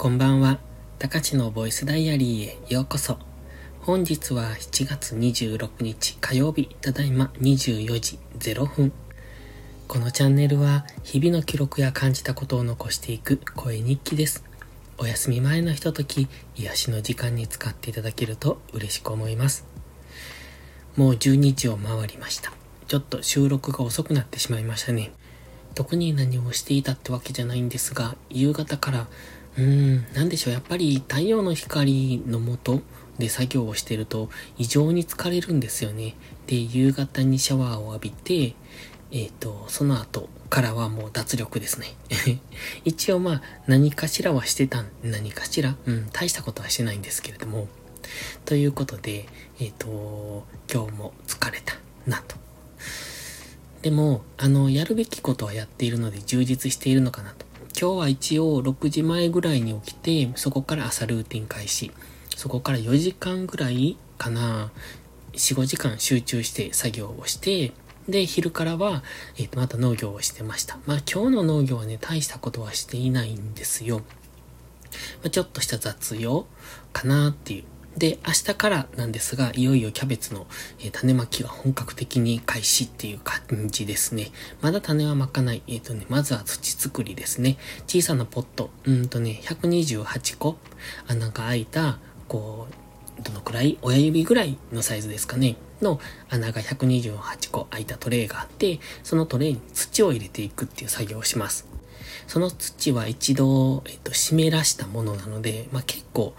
こんばんは。高知のボイスダイアリーへようこそ。本日は7月26日火曜日、ただいま24時0分。このチャンネルは日々の記録や感じたことを残していく声日記です。お休み前のひととき、癒しの時間に使っていただけると嬉しく思います。もう12時を回りました。ちょっと収録が遅くなってしまいましたね。特に何をしていたってわけじゃないんですが、夕方からうん、なんでしょう。やっぱり太陽の光の下で作業をしてると異常に疲れるんですよね。で、夕方にシャワーを浴びて、えっ、ー、と、その後からはもう脱力ですね。一応まあ、何かしらはしてたん、何かしら、うん、大したことはしてないんですけれども。ということで、えっ、ー、と、今日も疲れたなと。でも、あの、やるべきことはやっているので充実しているのかなと。今日は一応6時前ぐらいに起きて、そこから朝ルーティン開始。そこから4時間ぐらいかな、4、5時間集中して作業をして、で、昼からは、えっ、と、また農業をしてました。まあ今日の農業はね、大したことはしていないんですよ。まあ、ちょっとした雑用かなっていうで、明日からなんですが、いよいよキャベツの、え、種まきが本格的に開始っていう感じですね。まだ種はまかない。えっ、ー、とね、まずは土作りですね。小さなポット、うんとね、128個穴が開いた、こう、どのくらい？親指ぐらいのサイズですかね。の穴が128個開いたトレイがあって、そのトレイに土を入れていくっていう作業をします。その土は一度、えっ、ー、と、湿らしたものなので、まあ、結構、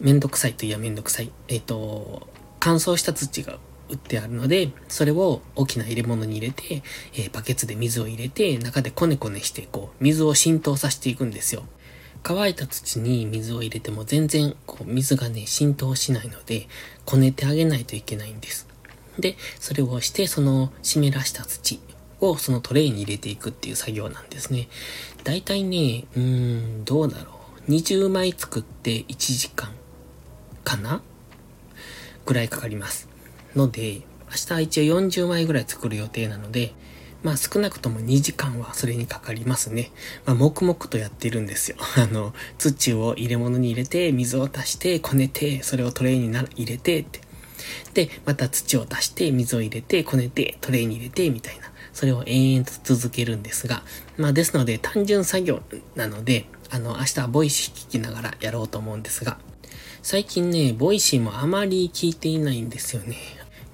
めんどくさいといやめんどくさい。えっ、ー、と、乾燥した土が売ってあるので、それを大きな入れ物に入れて、えー、バケツで水を入れて、中でコネコネして、こう、水を浸透させていくんですよ。乾いた土に水を入れても全然、こう、水がね、浸透しないので、こねてあげないといけないんです。で、それをして、その湿らした土をそのトレイに入れていくっていう作業なんですね。だいたいね、うーん、どうだろう。20枚作って1時間かな？ぐらいかかります。ので、明日は一応40枚ぐらい作る予定なので、まあ少なくとも2時間はそれにかかりますね。まあ黙々とやってるんですよ。あの、土を入れ物に入れて、水を足して、こねて、それをトレイにな入れてって。で、また土を足して、水を入れて、こねて、トレイに入れて、みたいな。それを延々と続けるんですが、まあですので単純作業なので、あの、明日は Voicy 聞きながらやろうと思うんですが、最近ね、 Voicy もあまり聞いていないんですよね。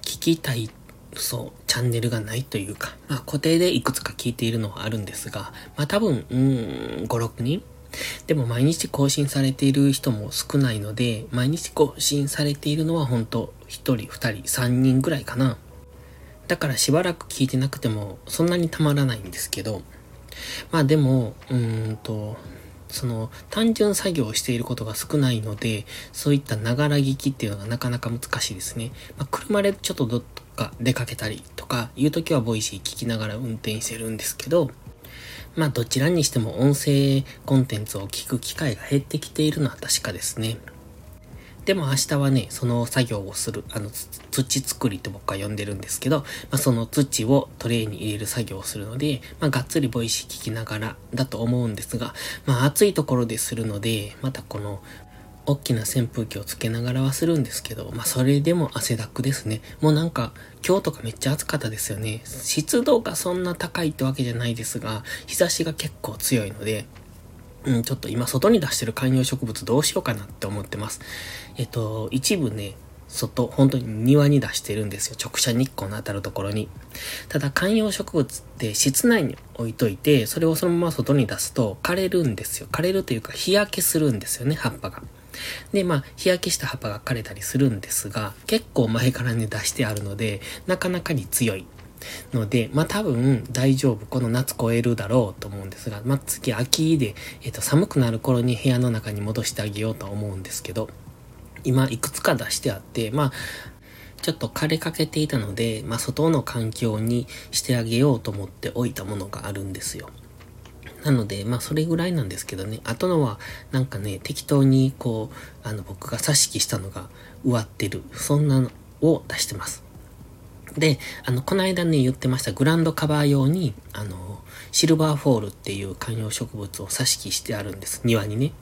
聞きたい、そう、チャンネルがないというか、まあ固定でいくつか聞いているのはあるんですが、まあ多分、うん、5、6人？でも毎日更新されている人も少ないので、毎日更新されているのは本当1人、2人、3人ぐらいかな。だからしばらく聞いてなくてもそんなにたまらないんですけど、まあでも、うーんと、その単純作業をしていることが少ないので、そういったながら聞きっていうのがなかなか難しいですね。まあ、車でちょっとどっか出かけたりとかいう時は Voicy 聞きながら運転してるんですけど、まあどちらにしても音声コンテンツを聞く機会が減ってきているのは確かですね。でも明日はね、その作業をする、あの、土作りって僕は呼んでるんですけど、まあ、その土をトレイに入れる作業をするので、まあ、がっつり Voicy 聞きながらだと思うんですが、まあ、暑いところでするので、またこの、大きな扇風機をつけながらはするんですけど、まあそれでも汗だくですね。もうなんか今日とかめっちゃ暑かったですよね。湿度がそんな高いってわけじゃないですが、日差しが結構強いので、うん、ちょっと今外に出してる観葉植物どうしようかなって思ってます。えっと、一部ね、外、本当に庭に出してるんですよ。直射日光の当たるところに。ただ観葉植物って室内に置いといて、それをそのまま外に出すと枯れるんですよ。枯れるというか日焼けするんですよね、葉っぱが。で、まあ、日焼けした葉っぱが枯れたりするんですが、結構前からね出してあるので、なかなかに強いので、まあ多分大丈夫。この夏超えるだろうと思うんですが、まあ次秋で、えっ、と寒くなる頃に部屋の中に戻してあげようと思うんですけど、今いくつか出してあって、まあ、ちょっと枯れかけていたので、まあ外の環境にしてあげようと思っておいたものがあるんですよ。なので、まあそれぐらいなんですけどね。あとのは、なんかね、適当にこう、あの僕が挿し木したのが植わってる。そんなのを出してます。で、あの、この間ね、言ってましたグランドカバー用に、あの、シルバーフォールっていう観葉植物を挿し木してあるんです。庭にね。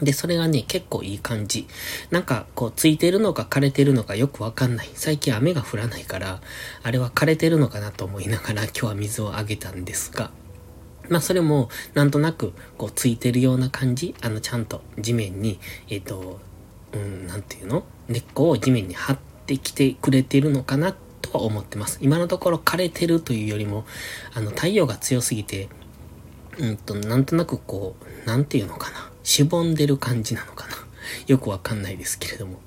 で、それがね、結構いい感じ。なんか、こう、ついてるのか枯れてるのかよくわかんない。最近雨が降らないから、あれは枯れてるのかなと思いながら今日は水をあげたんですが、まあそれも、なんとなく、こう、ついてるような感じ。あの、ちゃんと地面に、えっ、ー、と、うん、なんていうの？根っこを地面に張ってきてくれてるのかなとは思ってます。今のところ枯れてるというよりも、あの、太陽が強すぎて、うんと、なんとなくこう、なんていうのかな。しぼんでる感じなのかな。よくわかんないですけれども。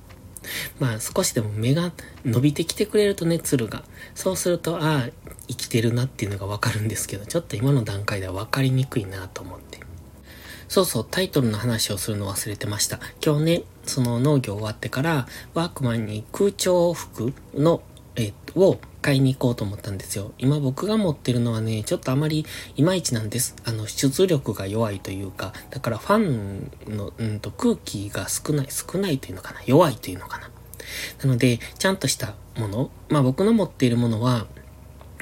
まあ少しでも芽が伸びてきてくれるとね、鶴が。そうすると、ああ、生きてるなっていうのがわかるんですけど、ちょっと今の段階ではわかりにくいなと思って。そうそう、タイトルの話をするの忘れてました。今日ね、その農業終わってから、ワークマンに空調服の、えを買いに行こうと思ったんですよ。今僕が持ってるのはね、ちょっとあまりいまいちなんです。あの、出力が弱いというか、だからファンの、うんと空気が少ない、少ないというのかな、弱いというのかな。なので、ちゃんとしたもの、まあ僕の持っているものは、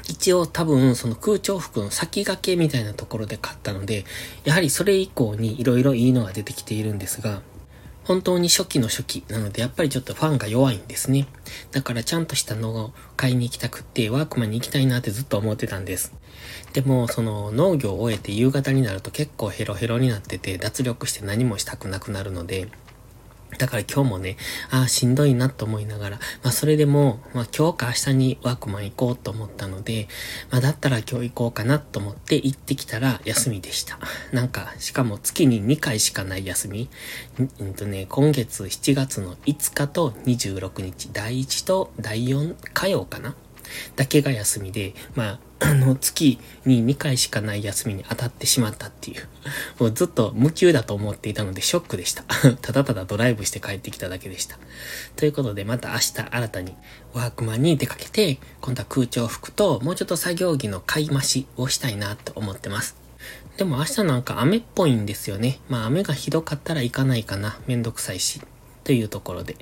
一応多分その空調服の先駆けみたいなところで買ったので、やはりそれ以降に色々いいのが出てきているんですが、本当に初期の初期なので、やっぱりちょっとファンが弱いんですね。だからちゃんとしたのを買いに行きたくって、ワークマンに行きたいなってずっと思ってたんです。でも、その農業を終えて夕方になると結構ヘロヘロになってて、脱力して何もしたくなくなるので、だから今日もね、ああ、しんどいなと思いながら、まあそれでも、まあ今日か明日にワークマン行こうと思ったので、まあだったら今日行こうかなと思って行ってきたら休みでした。なんか、しかも月に2回しかない休み。うんとね、今月7月の5日と26日、第1と第4火曜かなだけが休みで、まあ、あの、月に2回しかない休みに当たってしまったっていう。もうずっと無給だと思っていたのでショックでした。ただただドライブして帰ってきただけでした。ということで、また明日新たにワークマンに出かけて、今度は空調服ともうちょっと作業着の買い増しをしたいなと思ってます。でも明日なんか雨っぽいんですよね。まあ雨がひどかったら行かないかな。めんどくさいし。というところで、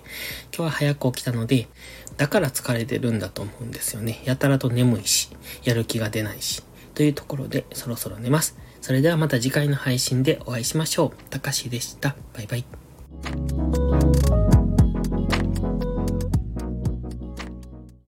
今日は早く起きたので、だから疲れてるんだと思うんですよね。やたらと眠いし、やる気が出ないし、というところでそろそろ寝ます。それではまた次回の配信でお会いしましょう。たかしでした。バイバイ。